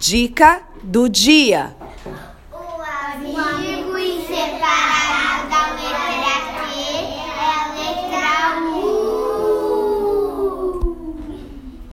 Dica do dia.